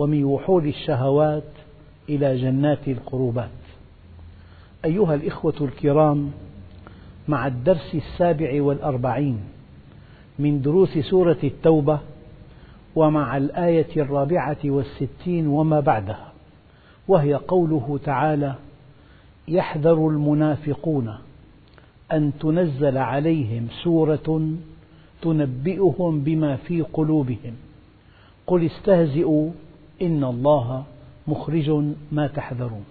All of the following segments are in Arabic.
ومن وحول الشهوات إلى جنات القربات. أيها الإخوة الكرام مع الدرس السابع والأربعين من دروس سورة التوبة ومع الآية الرابعة والستين وما بعدها وهي قوله تعالى يحذر المنافقون أن تنزل عليهم سورة تنبئهم بما في قلوبهم. قل استهزئوا إن الله مخرج ما تحذرون.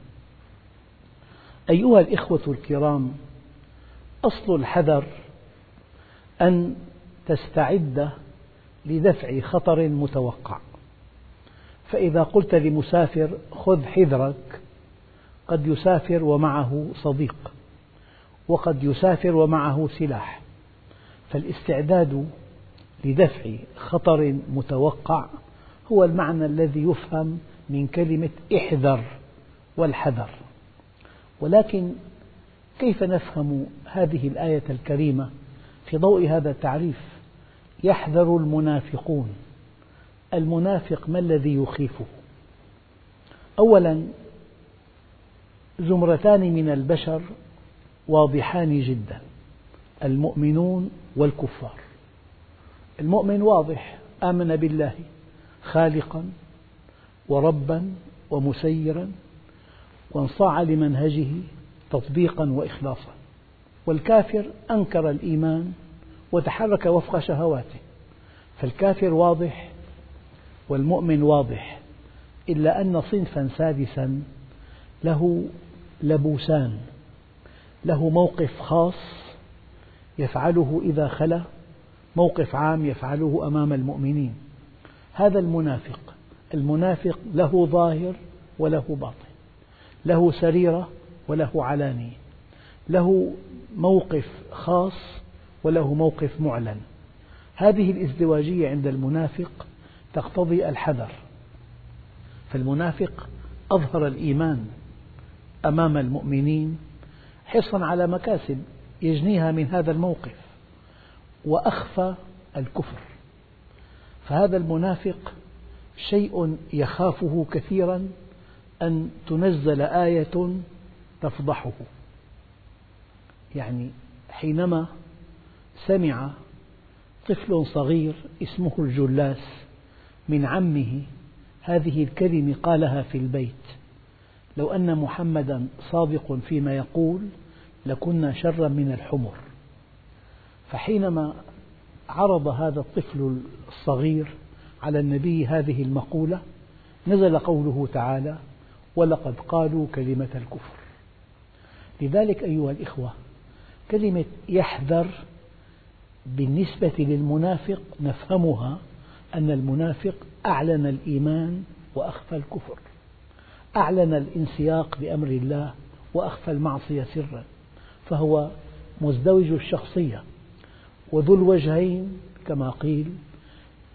أيها الإخوة الكرام أصل الحذر أن تستعد لدفع خطر متوقع. فإذا قلت لمسافر خذ حذرك قد يسافر ومعه صديق وقد يسافر ومعه سلاح. فالاستعداد لدفع خطر متوقع هو المعنى الذي يفهم من كلمة احذر والحذر. ولكن كيف نفهم هذه الآية الكريمة في ضوء هذا التعريف؟ يحذر المنافقون. المنافق ما الذي يخيفه؟ أولا زمرتان من البشر واضحان جدا المؤمنون والكفار. المؤمن واضح آمن بالله. خالقا وربا ومسيرا وانصاع لمنهجه تطبيقا وإخلاصا. والكافر أنكر الإيمان وتحرك وفق شهواته. فالكافر واضح والمؤمن واضح إلا أن صنفا سادسا له لبوسان له موقف خاص يفعله إذا خلا موقف عام يفعله أمام المؤمنين. هذا المنافق. المنافق له ظاهر وله باطن له سريرة وله علانية له موقف خاص وله موقف معلن. هذه الازدواجية عند المنافق تقتضي الحذر. فالمنافق أظهر الإيمان أمام المؤمنين حرصا على مكاسب يجنيها من هذا الموقف وأخفى الكفر. فهذا المنافق شيء يخافه كثيرا أن تنزل آية تفضحه. يعني حينما سمع طفل صغير اسمه الجلاس من عمه هذه الكلمة قالها في البيت لو أن محمدا صادق فيما يقول لكنا شرا من الحمر فحينما عرض هذا الطفل الصغير على النبي هذه المقولة نزل قوله تعالى ولقد قالوا كلمة الكفر لذلك أيها الإخوة كلمة يحذر بالنسبة للمنافق نفهمها أن المنافق أعلن الإيمان وأخفى الكفر أعلن الانسياق بأمر الله وأخفى المعصية سرا فهو مزدوج الشخصية. وذو الوجهين كما قيل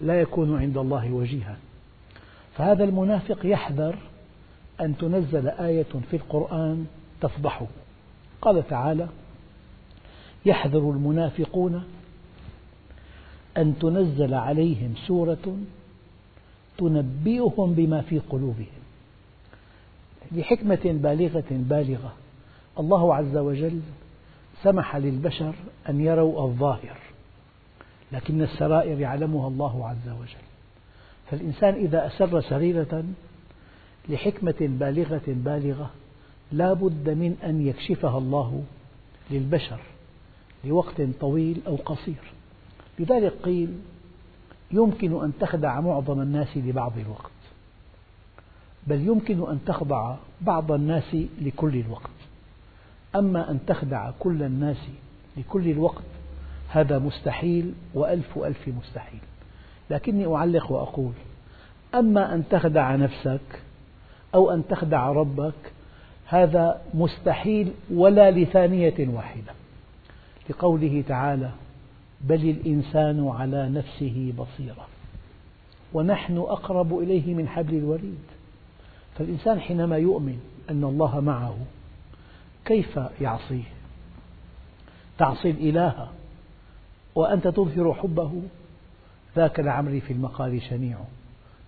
لا يكون عند الله وجيها. فهذا المنافق يحذر أن تنزل آية في القرآن تفضحه. قال تعالى يحذر المنافقون أن تنزل عليهم سورة تنبئهم بما في قلوبهم. لحكمة بالغة بالغة الله عز وجل سمح للبشر أن يروا الظاهر. لكن السرائر يعلمها الله عز وجل. فالإنسان إذا أسر سريرة لحكمة بالغة بالغة لا بد من أن يكشفها الله للبشر لوقت طويل أو قصير. لذلك قيل يمكن أن تخدع معظم الناس لبعض الوقت بل يمكن أن تخضع بعض الناس لكل الوقت. أما أن تخدع كل الناس لكل الوقت هذا مستحيل وألف ألف مستحيل. لكني أعلق وأقول أما أن تخدع نفسك أو أن تخدع ربك هذا مستحيل ولا لثانية واحدة. لقوله تعالى بل الإنسان على نفسه بصيرة ونحن أقرب إليه من حبل الوريد. فالإنسان حينما يؤمن أن الله معه كيف يعصيه؟ تعصي الإله وأنت تظهر حبه. ذاك لعمري في المقال شنيع.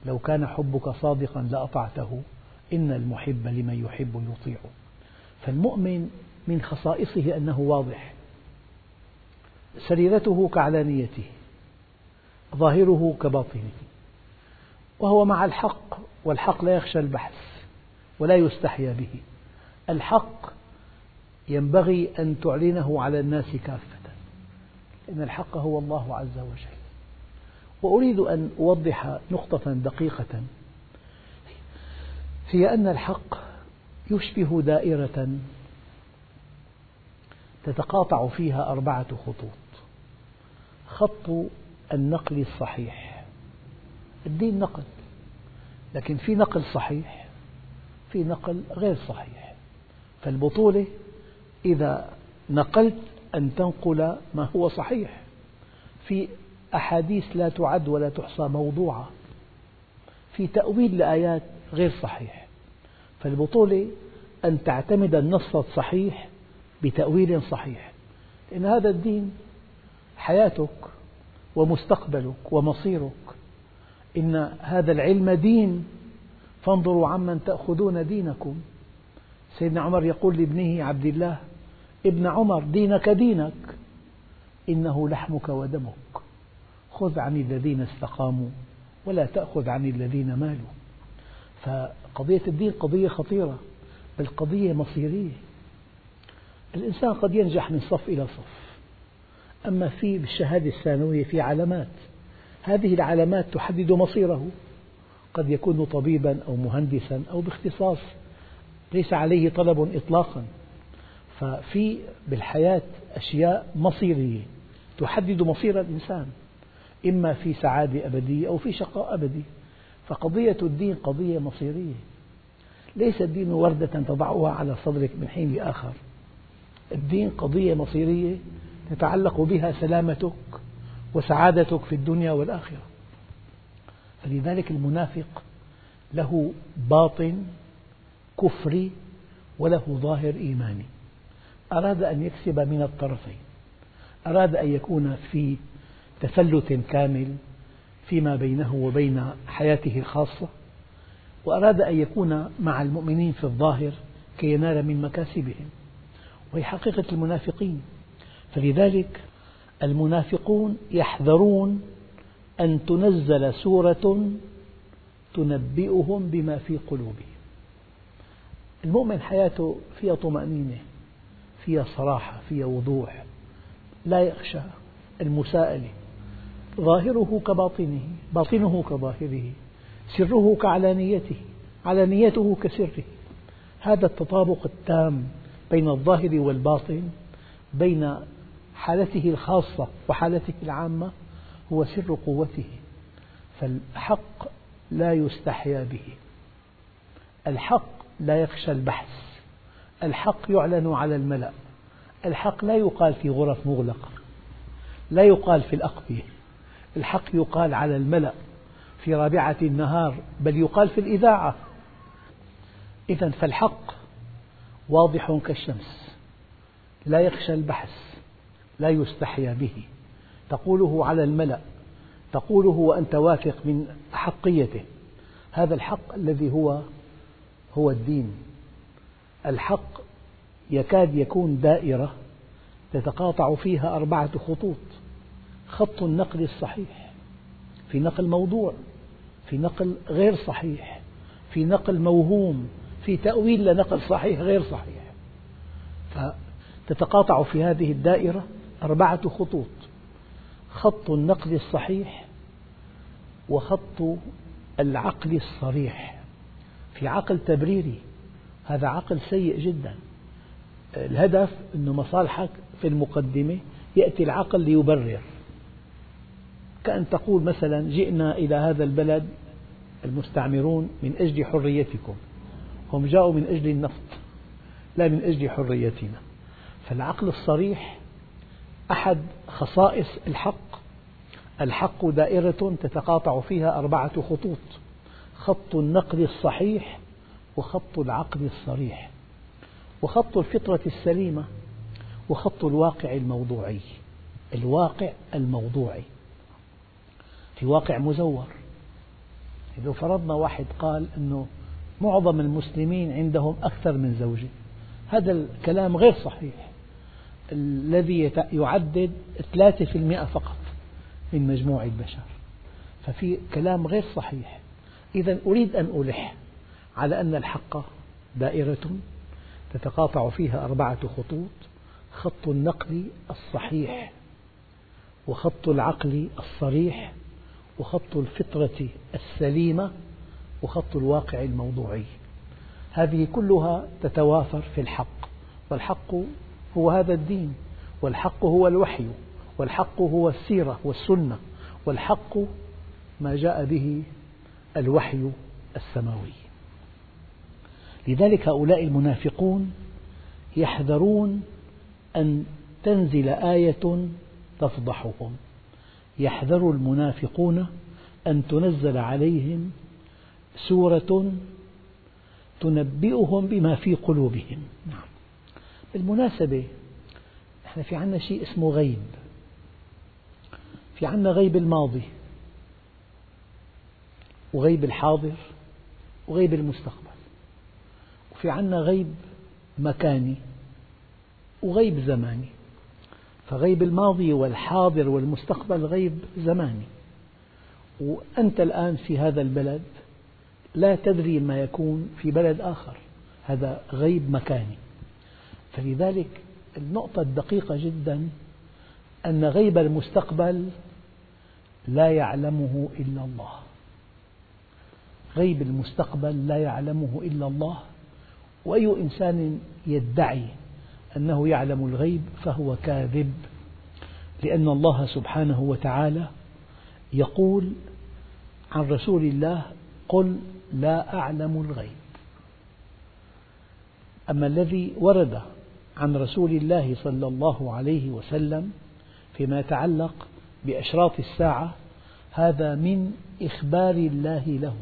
لو كان حبك صادقا لأطعته. إن المحب لمن يحب يطيع. فالمؤمن من خصائصه أنه واضح. سريرته كعلانيته. ظاهره كباطنه. وهو مع الحق والحق لا يخشى البحث ولا يستحيا به. الحق ينبغي أن تعلنه على الناس كافة. لأن الحق هو الله عز وجل. وأريد أن أوضح نقطة دقيقة هي أن الحق يشبه دائرة تتقاطع فيها أربعة خطوط. خط النقل الصحيح. الدين نقل لكن في نقل صحيح في نقل غير صحيح. فالبطولة إذا نقلت أن تنقل ما هو صحيح. في أحاديث لا تعد ولا تحصى موضوعة. في تأويل لآيات غير صحيح. فالبطولة أن تعتمد النص الصحيح بتأويل صحيح. لأن هذا الدين حياتك ومستقبلك ومصيرك. إن هذا العلم دين. فانظروا عمن تأخذون دينكم. سيدنا عمر يقول لابنه عبد الله ابن عمر دينك دينك. إنه لحمك ودمك. خذ عن الذين استقاموا ولا تأخذ عن الذين مالوا. فقضية الدين قضية خطيرة بل قضية مصيرية. الإنسان قد ينجح من صف إلى صف. أما في بالشهادة الثانوية في علامات هذه العلامات تحدد مصيره. قد يكون طبيبا أو مهندسا أو باختصاص ليس عليه طلب إطلاقا. ففي بالحياة أشياء مصيرية. تحدد مصير الإنسان إما في سعادة أبدية أو في شقاء أبدي. فقضية الدين قضية مصيرية. ليس الدين وردة تضعها على صدرك من حين لآخر. الدين قضية مصيرية تتعلق بها سلامتك وسعادتك في الدنيا والآخرة. فلذلك المنافق له باطن كفري وله ظاهر إيماني. أراد أن يكسب من الطرفين. أراد أن يكون في تفلت كامل فيما بينه وبين حياته الخاصة وأراد أن يكون مع المؤمنين في الظاهر كي ينال من مكاسبهم. وهي حقيقة المنافقين. فلذلك المنافقون يحذرون أن تنزل سورة تنبئهم بما في قلوبهم. المؤمن حياته فيها طمأنينة فيها صراحة فيها وضوح. لا يخشى المساءلة ظاهره كباطنه باطنه كظاهره سره كعلانيته علانيته كسره. هذا التطابق التام بين الظاهر والباطن بين حالته الخاصة وحالته العامة هو سر قوته. فالحق لا يستحيا به. الحق لا يخشى البحث. الحق يعلن على الملأ. الحق لا يقال في غرف مغلقة لا يقال في الأقبية الحق يقال على الملأ في رابعة النهار بل يقال في الإذاعة. إذا فالحق واضح كالشمس لا يخشى البحث لا يستحيا به. تقوله على الملأ تقوله وأنت واثق من أحقيته هذا الحق الذي هو هو الدين. الحق يكاد يكون دائرة تتقاطع فيها أربعة خطوط. خط النقل الصحيح في نقل موضوع في نقل غير صحيح في نقل موهوم في تأويل لنقل صحيح غير صحيح. فتتقاطع في هذه الدائرة أربعة خطوط خط النقل الصحيح وخط العقل الصريح. في عقل تبريري هذا عقل سيء جدا. الهدف أن مصالحك في المقدمة يأتي العقل ليبرر. كأن تقول مثلا جئنا إلى هذا البلد المستعمرون من أجل حريتكم. هم جاءوا من أجل النفط لا من أجل حريتنا. فالعقل الصريح أحد خصائص الحق. الحق دائرة تتقاطع فيها أربعة خطوط خط النقل الصحيح وخط العقل الصريح. وخط الفطرة السليمة وخط الواقع الموضوعي. الواقع الموضوعي. في واقع مزور. لو فرضنا واحد قال أنه معظم المسلمين عندهم أكثر من زوجة. هذا الكلام غير صحيح. الذي يعدد 3% فقط من مجموع البشر. ففي كلام غير صحيح. إذا أريد أن ألح على أن الحق دائرة تتقاطع فيها أربعة خطوط خط النقل الصحيح وخط العقل الصريح وخط الفطرة السليمة وخط الواقع الموضوعي. هذه كلها تتوافر في الحق والحق هو هذا الدين والحق هو الوحي والحق هو السيرة والسنة والحق ما جاء به الوحي السماوي. لذلك هؤلاء المنافقون يحذرون أن تنزل آية تفضحهم. يحذر المنافقون أن تنزل عليهم سورة تنبئهم بما في قلوبهم. نعم. بالمناسبة إحنا في عنا شيء اسمه غيب. في عنا غيب الماضي وغيب الحاضر وغيب المستقبل. وفي عنا غيب مكاني وغيب زماني. فغيب الماضي والحاضر والمستقبل غيب زماني. وأنت الآن في هذا البلد لا تدري ما يكون في بلد آخر. هذا غيب مكاني. فلذلك النقطة الدقيقة جدا أن غيب المستقبل لا يعلمه إلا الله. غيب المستقبل لا يعلمه إلا الله. وأي إنسان يدعي أنه يعلم الغيب فهو كاذب لأن الله سبحانه وتعالى يقول عن رسول الله قل لا أعلم الغيب أما الذي ورد عن رسول الله صلى الله عليه وسلم فيما يتعلق بأشراط الساعة هذا من إخبار الله له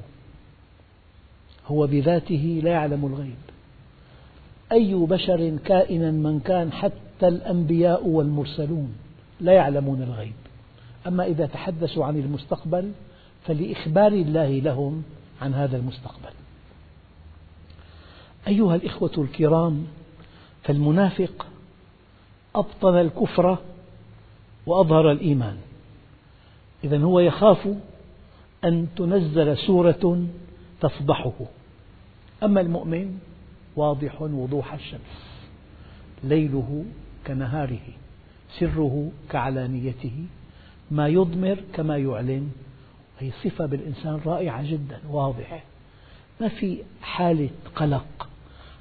هو بذاته لا يعلم الغيب أي بشر كائنا من كان حتى الأنبياء والمرسلون لا يعلمون الغيب. أما إذا تحدثوا عن المستقبل فلإخبار الله لهم عن هذا المستقبل. أيها الإخوة الكرام فالمنافق أبطن الكفر وأظهر الإيمان. إذا هو يخاف أن تنزل سورة تفضحه. أما المؤمن واضح وضوح الشمس. ليله كنهاره سره كعلانيته. ما يضمر كما يعلن. هي صفة بالإنسان رائعة جدا واضحة. ما في حالة قلق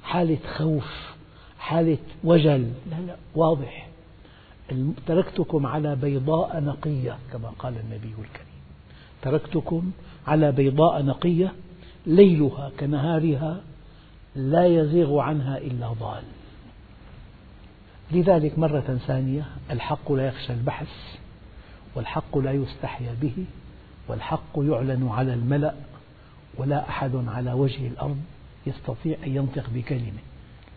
حالة خوف حالة وجل. لا لا واضح. تركتكم على بيضاء نقية كما قال النبي الكريم. تركتكم على بيضاء نقية ليلها كنهارها لا يزيغ عنها إلا ضال. لذلك مرة ثانية الحق لا يخشى البحث والحق لا يستحيا به والحق يعلن على الملأ ولا أحد على وجه الأرض يستطيع أن ينطق بكلمة.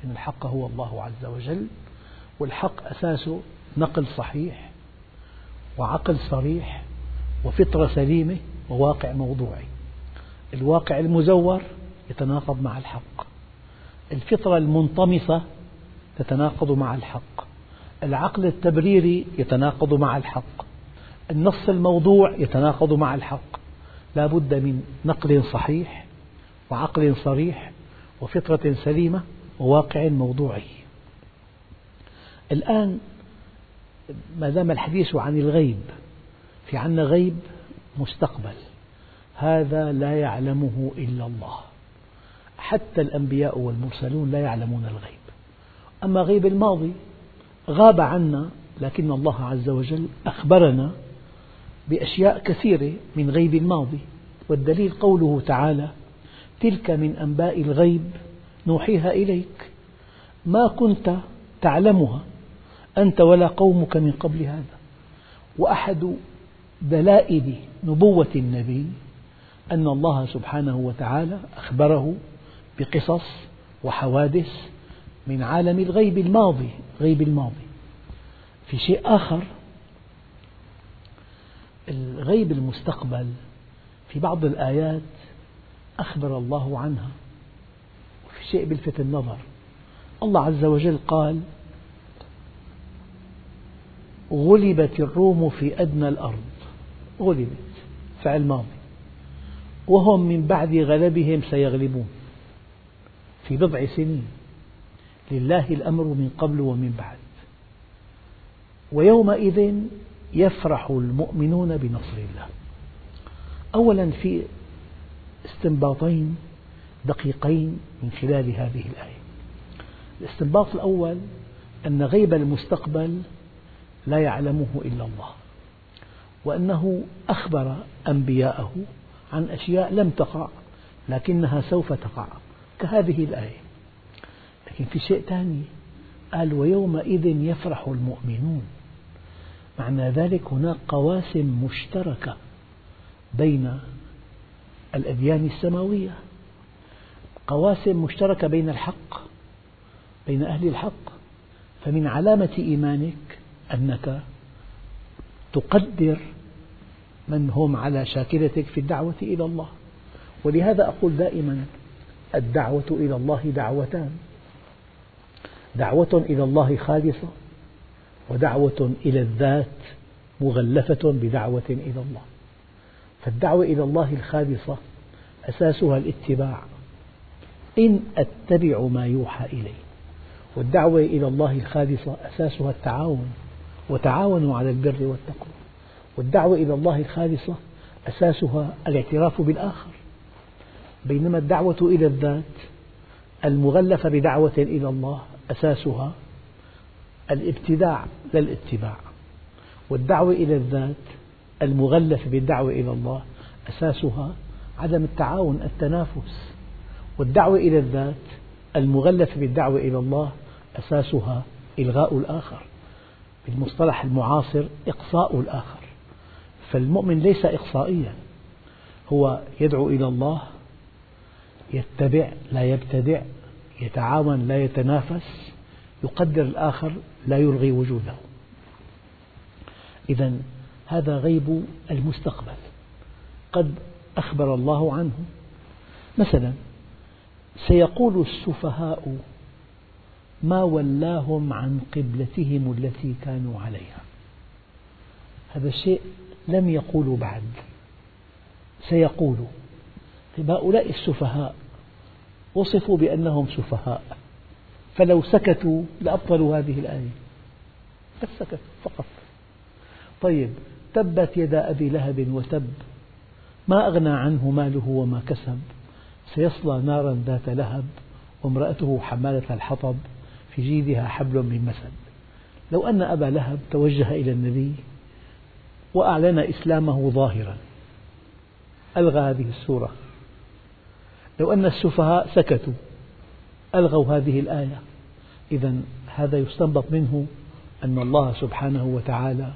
لأن الحق هو الله عز وجل والحق أساسه نقل صحيح وعقل صريح وفطرة سليمة وواقع موضوعي. الواقع المزور يتناقض مع الحق. الفطرة المنطمسة تتناقض مع الحق. العقل التبريري يتناقض مع الحق. النص الموضوع يتناقض مع الحق. لا بد من نقل صحيح وعقل صريح وفطرة سليمة وواقع موضوعي. الآن ما دام الحديث عن الغيب في عنا غيب مستقبل. هذا لا يعلمه إلا الله. حتى الأنبياء والمرسلون لا يعلمون الغيب. أما غيب الماضي غاب عنا لكن الله عز وجل أخبرنا بأشياء كثيرة من غيب الماضي. والدليل قوله تعالى تلك من أنباء الغيب نوحيها إليك. ما كنت تعلمها أنت ولا قومك من قبل هذا. وأحد دلائل نبوة النبي أن الله سبحانه وتعالى أخبره بقصص وحوادث من عالم الغيب الماضي غيب الماضي. في شيء آخر الغيب المستقبل في بعض الآيات أخبر الله عنها وفي شيء بلفت النظر. الله عز وجل قال غلبت الروم في أدنى الأرض. غلبت فعل ماضي. وهم من بعد غلبهم سيغلبون. في بضع سنين لله الأمر من قبل ومن بعد. ويومئذ يفرح المؤمنون بنصر الله. أولا في استنباطين دقيقين من خلال هذه الآية. الاستنباط الأول أن غيب المستقبل لا يعلمه إلا الله وأنه أخبر أنبياءه عن أشياء لم تقع لكنها سوف تقع. كهذه الآية. لكن في شيء ثاني. قال ويومئذ يفرح المؤمنون. معنى ذلك هناك قواسم مشتركة بين الأديان السماوية. قواسم مشتركة بين الحق بين أهل الحق. فمن علامة إيمانك أنك تقدر من هم على شاكلتك في الدعوة إلى الله. ولهذا أقول دائما الدعوة إلى الله دعوتان. دعوة إلى الله خالصة ودعوة إلى الذات مغلفة بدعوة إلى الله. فالدعوة إلى الله الخالصة أساسها الاتباع. إن أتبع ما يوحى إلي. والدعوة إلى الله الخالصة أساسها التعاون وتعاونوا على البر والتقوى. والدعوة إلى الله الخالصة أساسها الاعتراف بالآخر. بينما الدعوة إلى الذات المغلفة بدعوة إلى الله أساسها الابتداع لا الاتباع. والدعوة إلى الذات المغلفة بالدعوة إلى الله أساسها عدم التعاون التنافس. والدعوة إلى الذات المغلفة بالدعوة إلى الله أساسها إلغاء الآخر. بالمصطلح المعاصر إقصاء الآخر. فالمؤمن ليس إقصائيا هو يدعو إلى الله يتبع لا يبتدع يتعاون لا يتنافس يقدر الآخر لا يلغي وجوده. إذا هذا غيب المستقبل. قد أخبر الله عنه. مثلا سيقول السفهاء ما ولاهم عن قبلتهم التي كانوا عليها. هذا الشيء لم يقولوا بعد. سيقولوا هؤلاء السفهاء وصفوا بأنهم سفهاء. فلو سكتوا لأبطلوا هذه الآية. بس سكتوا فقط. طيب تبت يدا أبي لهب وتب. ما أغنى عنه ماله وما كسب. سيصلى نارا ذات لهب وامرأته حمالة الحطب في جيدها حبل من مسد. لو أن أبا لهب توجه إلى النبي وأعلن إسلامه ظاهرا. ألغى هذه السورة. لو أن السفهاء سكتوا ألغوا هذه الآية. إذا هذا يستنبط منه أن الله سبحانه وتعالى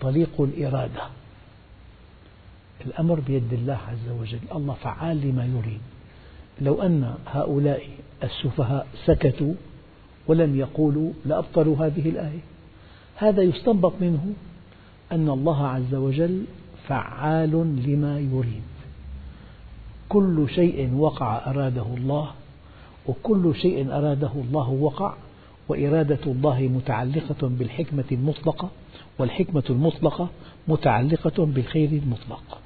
طليق الإرادة. الأمر بيد الله عز وجل. الله فعال لما يريد. لو أن هؤلاء السفهاء سكتوا ولم يقولوا لأبطلوا هذه الآية. هذا يستنبط منه أن الله عز وجل فعال لما يريد. كل شيء وقع أراده الله وكل شيء أراده الله وقع وإرادة الله متعلقة بالحكمة المطلقة والحكمة المطلقة متعلقة بالخير المطلق.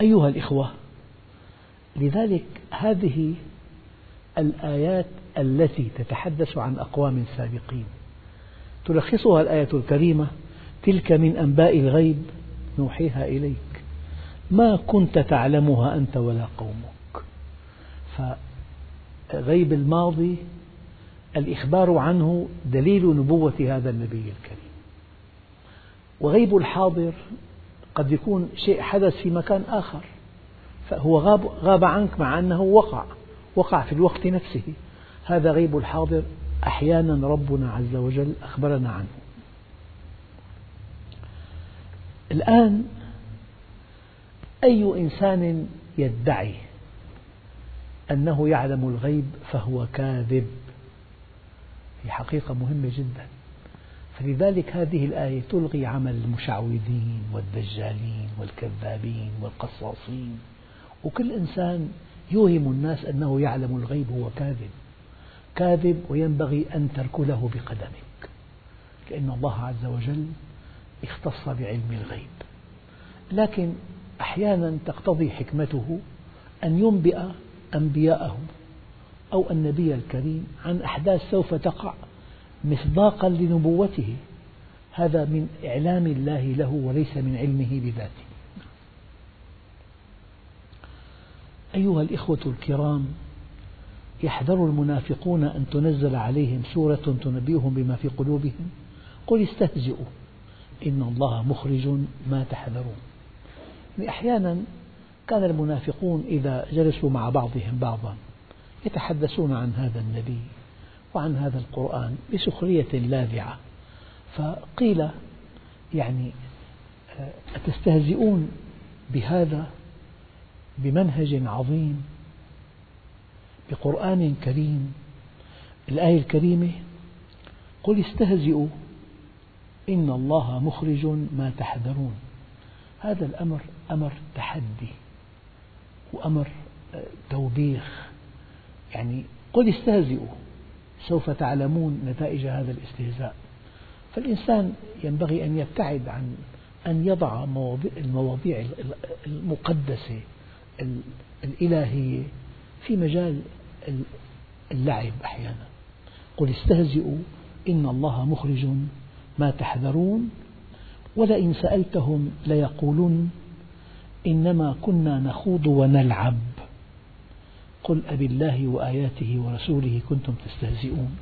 أيها الإخوة لذلك هذه الآيات التي تتحدث عن أقوام سابقين. تلخصها الآية الكريمة تلك من أنباء الغيب نوحيها إليك. ما كنت تعلمها أنت ولا قومك. فغيب الماضي الإخبار عنه دليل نبوة هذا النبي الكريم. وغيب الحاضر قد يكون شيء حدث في مكان آخر فهو غاب, غاب عنك مع أنه وقع وقع في الوقت نفسه. هذا غيب الحاضر أحيانا ربنا عز وجل أخبرنا عنه. الآن أي إنسان يدعي أنه يعلم الغيب فهو كاذب. هي حقيقة مهمة جدا. فلذلك هذه الآية تلغي عمل المشعوذين والدجالين والكذابين والقصاصين. وكل إنسان يوهم الناس أنه يعلم الغيب هو كاذب. كاذب وينبغي أن تركله بقدمك. لأن الله عز وجل اختص بعلم الغيب. لكن أحيانا تقتضي حكمته أن ينبئ أنبياءه أو النبي الكريم عن أحداث سوف تقع مصداقا لنبوته. هذا من إعلام الله له وليس من علمه بذاته. أيها الإخوة الكرام يحذر المنافقون أن تنزل عليهم سورة تنبئهم بما في قلوبهم. قل استهزئوا إن الله مخرج ما تحذرون. أحيانا كان المنافقون إذا جلسوا مع بعضهم بعضا يتحدثون عن هذا النبي وعن هذا القرآن بسخرية لاذعة فقيل يعني آه، أتستهزئون بهذا؟ بمنهج عظيم؟ بقرآن كريم؟ الآية الكريمة قل استهزئوا إن الله مخرج ما تحذرون. هذا الأمر أمر تحدي وأمر آه، توبيخ. يعني قل استهزئوا سوف تعلمون نتائج هذا الاستهزاء. فالإنسان ينبغي أن يبتعد عن أن يضع المواضيع المقدسة الإلهية في مجال اللعب أحيانا. قل استهزئوا إن الله مخرج ما تحذرون ولئن سألتهم ليقولن. إنما كنا نخوض ونلعب. قل أبالله وآياته ورسوله كنتم تستهزئون.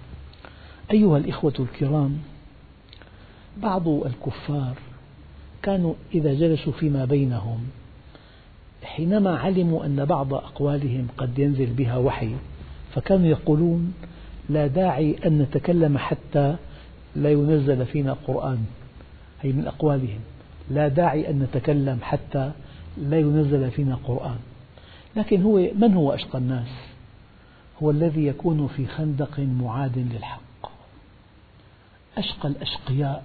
أيها الإخوة الكرام بعض الكفار كانوا إذا جلسوا فيما بينهم حينما علموا أن بعض أقوالهم قد ينزل بها وحي فكانوا يقولون لا داعي أن نتكلم حتى لا ينزل فينا قرآن هي من أقوالهم. لا داعي أن نتكلم حتى لا ينزل فينا قرآن. لكن هو من هو أشقى الناس؟ هو الذي يكون في خندق معاد للحق. أشقى الأشقياء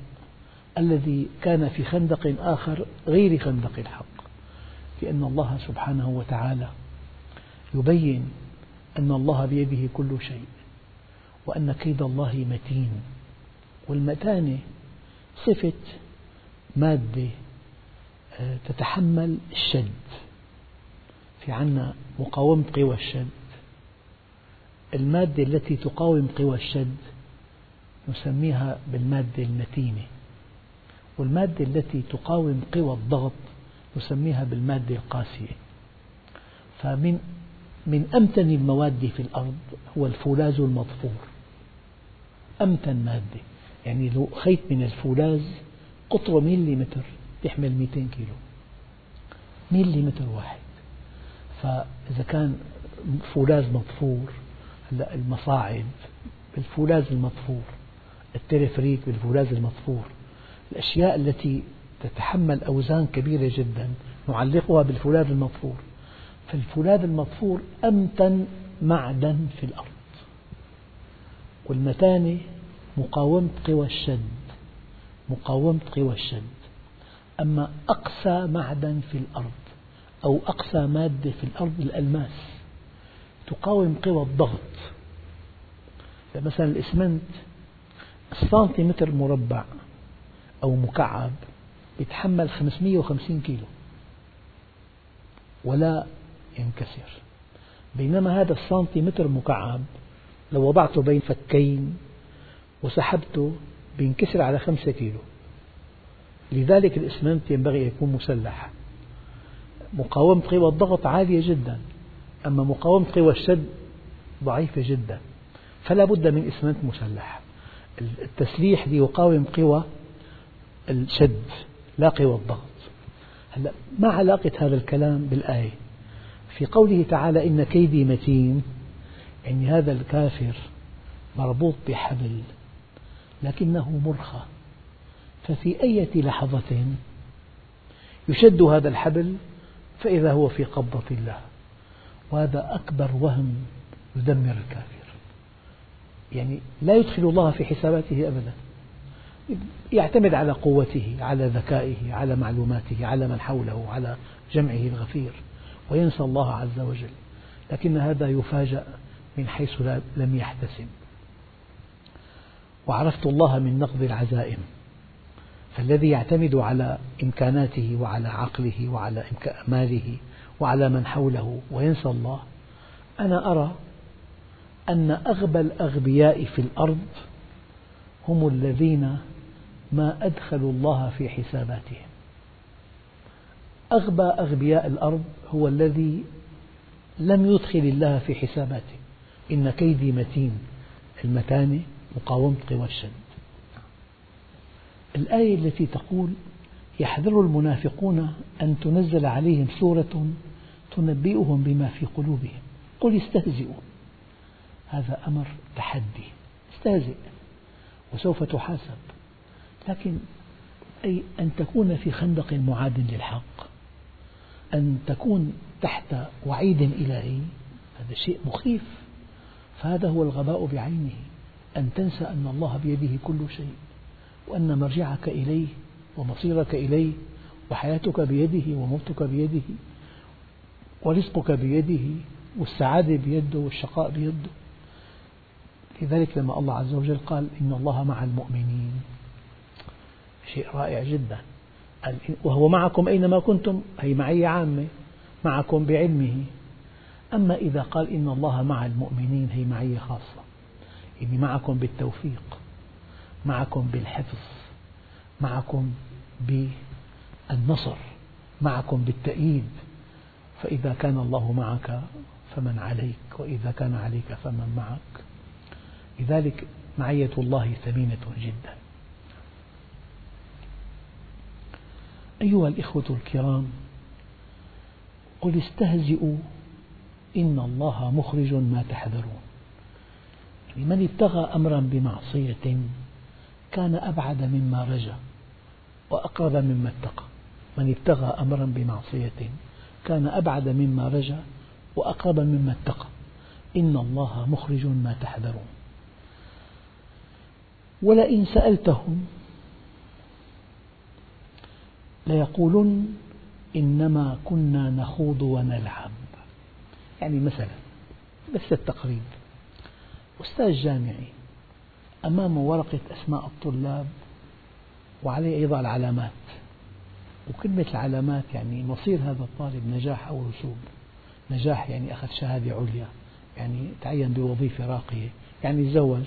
الذي كان في خندق آخر غير خندق الحق. لأن الله سبحانه وتعالى يبين أن الله بيده كل شيء وأن كيد الله متين. والمتانة صفة مادة تتحمل الشد. في عنا مقاومة قوى الشد. المادة التي تقاوم قوى الشد نسميها بالمادة المتينة. والمادة التي تقاوم قوى الضغط نسميها بالمادة القاسية. فمن من أمتن المواد في الأرض هو الفولاذ المضفور أمتن مادة. يعني لو خيط من الفولاذ قطره مليمتر. يحمل 200 كيلو. مليمتر واحد. فإذا كان فولاذ مضفور هلا المصاعد بالفولاذ المضفور التلفريك بالفولاذ المضفور الأشياء التي تتحمل أوزان كبيرة جدا نعلقها بالفولاذ المضفور. فالفولاذ المضفور أمتن معدن في الأرض. والمتانة مقاومة قوى الشد. مقاومة قوى الشد. أما أقسى معدن في الأرض أو أقسى مادة في الأرض الألماس تقاوم قوى الضغط. مثلا الإسمنت السنتيمتر مربع أو مكعب يتحمل 550 كيلو ولا ينكسر. بينما هذا السنتيمتر مكعب لو وضعته بين فكين وسحبته بينكسر على خمسة كيلو. لذلك الإسمنت ينبغي أن يكون مسلح مقاومة قوى الضغط عالية جدا أما مقاومة قوى الشد ضعيفة جدا فلا بد من إسمنت مسلح التسليح ليقاوم قوى الشد لا قوى الضغط. هلا ما علاقة هذا الكلام بالآية؟ في قوله تعالى إن كيدي متين يعني هذا الكافر مربوط بحبل لكنه مرخى. ففي أي لحظة يشد هذا الحبل فإذا هو في قبضة الله. وهذا أكبر وهم يدمر الكافر. يعني لا يدخل الله في حساباته أبدا. يعتمد على قوته على ذكائه على معلوماته على من حوله على جمعه الغفير. وينسى الله عز وجل. لكن هذا يفاجأ من حيث لم يحتسب. وعرفت الله من نقض العزائم. فالذي يعتمد على إمكاناته وعلى عقله وعلى ماله وعلى من حوله وينسى الله أنا أرى أن أغبى الأغبياء في الأرض هم الذين ما أدخلوا الله في حساباتهم. أغبى أغبياء الأرض هو الذي لم يدخل الله في حساباته. إن كيدي متين المتانة مقاومة قوى الشد الآية التي تقول يحذر المنافقون أن تنزل عليهم سورة تنبئهم بما في قلوبهم. قل استهزئوا. هذا أمر تحدي. استهزئ وسوف تحاسب. لكن أي أن تكون في خندق معاد للحق أن تكون تحت وعيد إلهي هذا شيء مخيف. فهذا هو الغباء بعينه أن تنسى أن الله بيده كل شيء. وأن مرجعك إليه ومصيرك إليه وحياتك بيده وموتك بيده ورزقك بيده والسعادة بيده والشقاء بيده. لذلك لما الله عز وجل قال إن الله مع المؤمنين. شيء رائع جدا. وهو معكم أينما كنتم؟ هي معية عامة. معكم بعلمه. أما إذا قال إن الله مع المؤمنين هي معية خاصة. يعني معكم بالتوفيق. معكم بالحفظ معكم بالنصر معكم بالتأييد. فإذا كان الله معك فمن عليك وإذا كان عليك فمن معك. لذلك معية الله ثمينة جدا. أيها الإخوة الكرام قل استهزئوا إن الله مخرج ما تحذرون. يعني من ابتغى أمرا بمعصية كان أبعد مما رجا وأقرب مما اتقى. من ابتغى أمرا بمعصية كان أبعد مما رجا وأقرب مما اتقى. إن الله مخرج ما تحذرون. ولئن سألتهم ليقولن إنما كنا نخوض ونلعب. يعني مثلا بس التقريب. أستاذ جامعي أمامه ورقة أسماء الطلاب وعليه أيضا العلامات. وكلمة العلامات يعني مصير هذا الطالب نجاح أو رسوب. نجاح يعني أخذ شهادة عليا يعني تعين بوظيفة راقية يعني تزوج.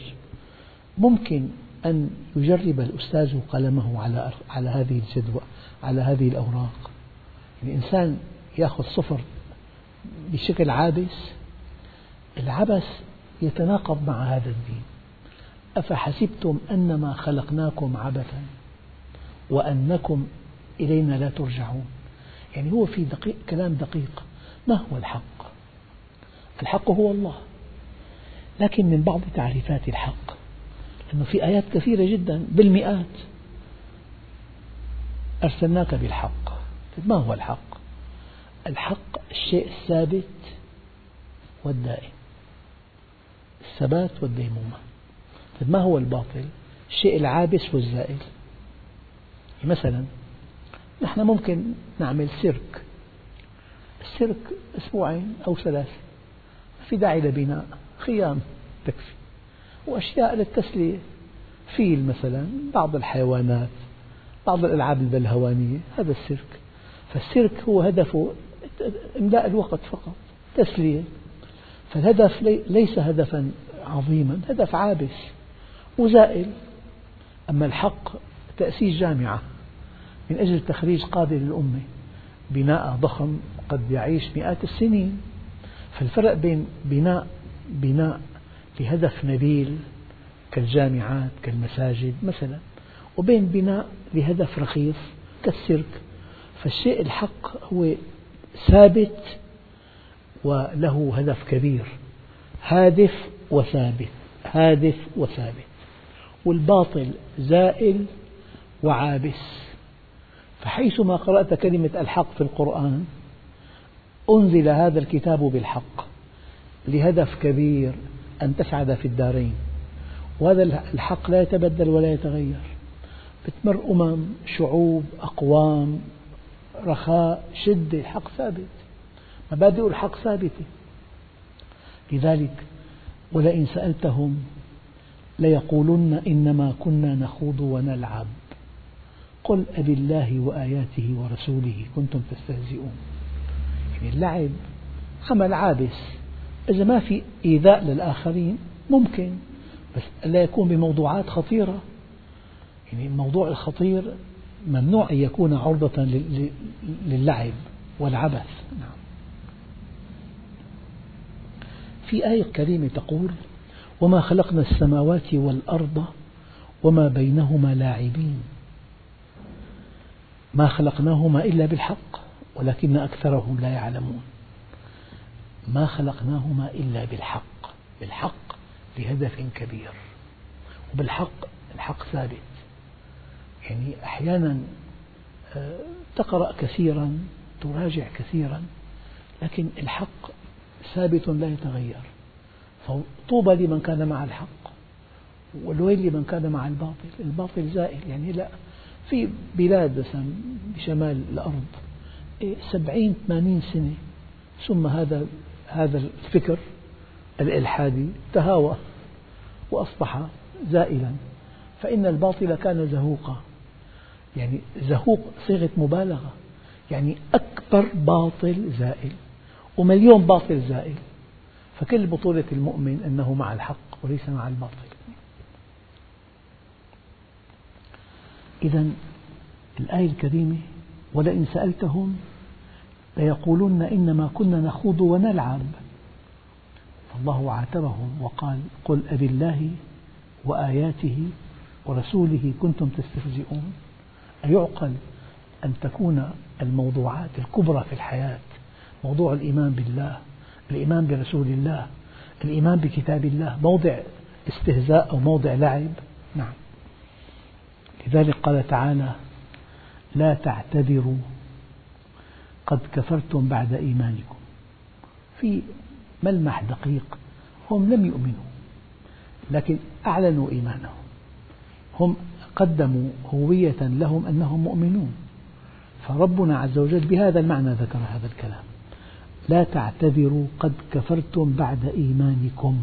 ممكن أن يجرب الأستاذ قلمه على على هذه الجدوى على هذه الأوراق. الإنسان يأخذ صفر بشكل عابس العبث يتناقض مع هذا الدين. أفحسبتم أنما خلقناكم عبثا وأنكم إلينا لا ترجعون. يعني هو في دقيق كلام دقيق. ما هو الحق؟ الحق هو الله. لكن من بعض تعريفات الحق أنه في آيات كثيرة جدا بالمئات. أرسلناك بالحق. ما هو الحق؟ الحق الشيء الثابت والدائم. الثبات والديمومة. طيب ما هو الباطل؟ الشيء العابس والزائل. مثلا نحن ممكن نعمل سيرك. السيرك أسبوعين أو ثلاثة في داعي لبناء خيام تكفي. وأشياء للتسلية. فيل مثلا بعض الحيوانات بعض الألعاب البلهوانية. هذا السيرك. فالسيرك هو هدفه إملاء الوقت فقط تسلية. فالهدف ليس هدفا عظيما هدف عابس. وزائل. أما الحق تأسيس جامعة من أجل تخريج قادة للأمة بناء ضخم قد يعيش مئات السنين. فالفرق بين بناء بناء لهدف نبيل كالجامعات كالمساجد مثلا وبين بناء لهدف رخيص كالسيرك. فالشيء الحق هو ثابت وله هدف كبير هادف وثابت هادف وثابت. والباطل زائل وعابس. فحيثما قرأت كلمة الحق في القرآن أنزل هذا الكتاب بالحق لهدف كبير أن تسعد في الدارين. وهذا الحق لا يتبدل ولا يتغير. بتمر أمم شعوب أقوام رخاء شدة حق ثابت. مبادئ الحق ثابتة. لذلك ولئن سألتهم ليقولن إنما كنا نخوض ونلعب. قل أب الله وآياته ورسوله كنتم تستهزئون. يعني اللعب عمل عابس إذا ما في إيذاء للآخرين ممكن بس لا يكون بموضوعات خطيرة. يعني الموضوع الخطير ممنوع أن يكون عرضة للعب والعبث. نعم. في آية كريمة تقول وما خلقنا السماوات والأرض وما بينهما لاعبين. ما خلقناهما إلا بالحق ولكن أكثرهم لا يعلمون. ما خلقناهما إلا بالحق بالحق لهدف كبير. وبالحق الحق ثابت. يعني أحيانا آه، تقرأ كثيرا تراجع كثيرا لكن الحق ثابت لا يتغير. فطوبى لمن كان مع الحق والويل لمن كان مع الباطل. الباطل زائل يعني لا في بلاد مثلا بشمال الأرض إيه، سبعين ثمانين سنة ثم هذا هذا الفكر الإلحادي تهاوى وأصبح زائلا. فإن الباطل كان زهوقا يعني زهوق صيغة مبالغة يعني أكبر باطل زائل ومليون باطل زائل. فكل بطولة المؤمن أنه مع الحق وليس مع الباطل. إذا الآية الكريمة ولئن سألتهم ليقولن إنما كنا نخوض ونلعب. فالله عاتبهم وقال قل أب الله وآياته ورسوله كنتم تستهزئون. أيعقل أن تكون الموضوعات الكبرى في الحياة موضوع الإيمان بالله الإيمان برسول الله الإيمان بكتاب الله موضع استهزاء أو موضع لعب. نعم. لذلك قال تعالى لا تعتذروا قد كفرتم بعد إيمانكم. في ملمح دقيق هم لم يؤمنوا لكن أعلنوا إيمانهم. هم قدموا هوية لهم أنهم مؤمنون. فربنا عز وجل بهذا المعنى ذكر هذا الكلام. لا تعتذروا قد كفرتم بعد إيمانكم.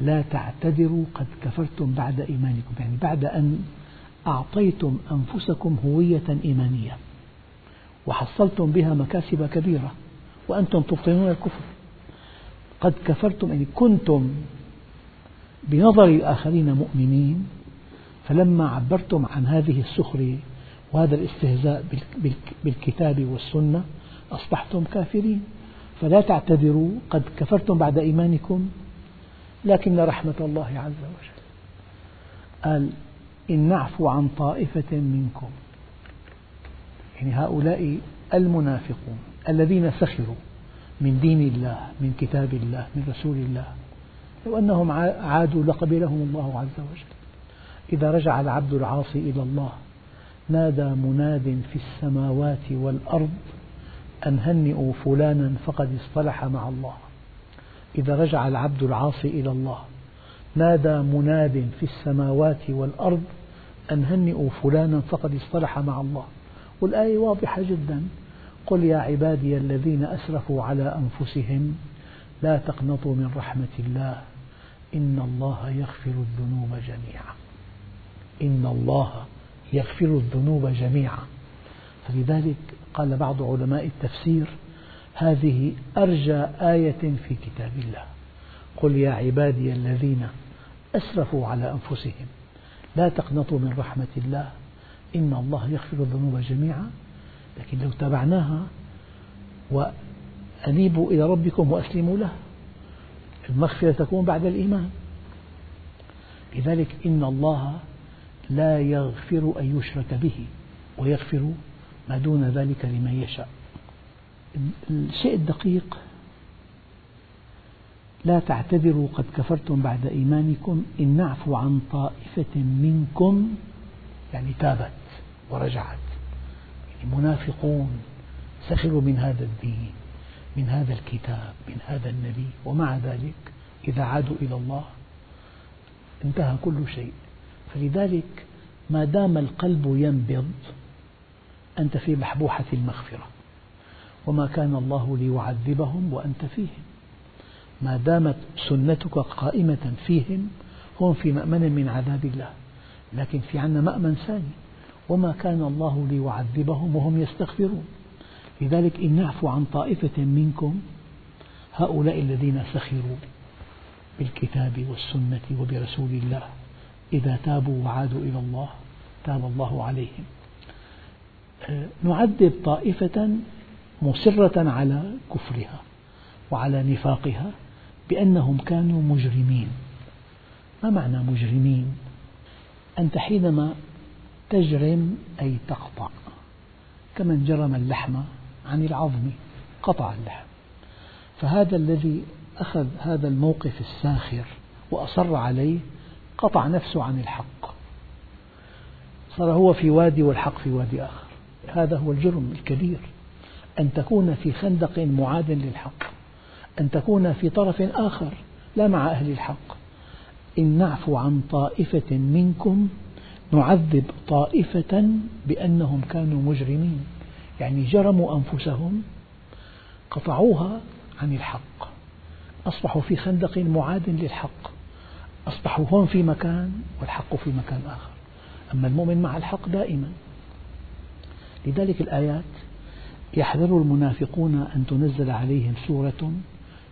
لا تعتذروا قد كفرتم بعد إيمانكم. يعني بعد أن أعطيتم أنفسكم هوية إيمانية. وحصلتم بها مكاسب كبيرة. وأنتم تبطنون الكفر. قد كفرتم يعني كنتم بنظر الآخرين مؤمنين. فلما عبرتم عن هذه السخرية وهذا الاستهزاء بالكتاب والسنة أصبحتم كافرين. فلا تعتذروا قد كفرتم بعد إيمانكم لكن رحمة الله عز وجل. قال إن نعفو عن طائفة منكم. يعني هؤلاء المنافقون الذين سخروا من دين الله من كتاب الله من رسول الله. لو أنهم عادوا لقبلهم الله عز وجل. إذا رجع العبد العاصي إلى الله نادى مناد في السماوات والأرض أن هنئوا فلانا فقد اصطلح مع الله. إذا رجع العبد العاصي إلى الله نادى مناد في السماوات والأرض أن هنئوا فلانا فقد اصطلح مع الله. والآية واضحة جدا. قل يا عبادي الذين أسرفوا على أنفسهم لا تقنطوا من رحمة الله إن الله يغفر الذنوب جميعا. إن الله يغفر الذنوب جميعا. فلذلك قال بعض علماء التفسير هذه أرجى آية في كتاب الله. قل يا عبادي الذين أسرفوا على أنفسهم لا تقنطوا من رحمة الله إن الله يغفر الذنوب جميعا. لكن لو تابعناها وأنيبوا إلى ربكم وأسلموا له المغفرة تكون بعد الإيمان. لذلك إن الله لا يغفر أن يشرك به ويغفر ما دون ذلك لمن يشاء. الشيء الدقيق لا تعتذروا قد كفرتم بعد إيمانكم. إن نعفو عن طائفة منكم يعني تابت ورجعت. يعني منافقون سخروا من هذا الدين من هذا الكتاب من هذا النبي ومع ذلك إذا عادوا إلى الله انتهى كل شيء. فلذلك ما دام القلب ينبض أنت في بحبوحة المغفرة. وما كان الله ليعذبهم وأنت فيهم. ما دامت سنتك قائمة فيهم هم في مأمن من عذاب الله. لكن في عنا مأمن ثاني. وما كان الله ليعذبهم وهم يستغفرون. لذلك إن نعفو عن طائفة منكم هؤلاء الذين سخروا بالكتاب والسنة وبرسول الله إذا تابوا وعادوا إلى الله تاب الله عليهم. نعذب طائفة مصرة على كفرها وعلى نفاقها بأنهم كانوا مجرمين. ما معنى مجرمين؟ أنت حينما تجرم أي تقطع كمن جرم اللحم عن العظم قطع اللحم. فهذا الذي أخذ هذا الموقف الساخر وأصر عليه قطع نفسه عن الحق. صار هو في وادي والحق في وادي آخر. هذا هو الجرم الكبير. أن تكون في خندق معاد للحق. أن تكون في طرف آخر لا مع أهل الحق. إن نعفو عن طائفة منكم نعذب طائفة بأنهم كانوا مجرمين. يعني جرموا أنفسهم قطعوها عن الحق. أصبحوا في خندق معاد للحق. أصبحوا هون في مكان والحق في مكان آخر. أما المؤمن مع الحق دائما. لذلك الآيات يحذر المنافقون أن تنزل عليهم سورة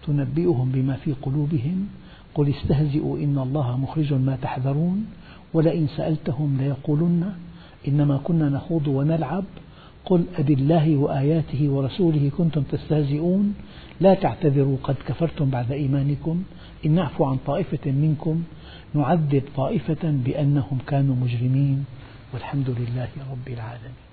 تنبئهم بما في قلوبهم قل استهزئوا إن الله مخرج ما تحذرون ولئن سألتهم ليقولن إنما كنا نخوض ونلعب قل أبالله وآياته ورسوله كنتم تستهزئون لا تعتذروا قد كفرتم بعد إيمانكم إن نعفو عن طائفة منكم نعذب طائفة بأنهم كانوا مجرمين والحمد لله رب العالمين.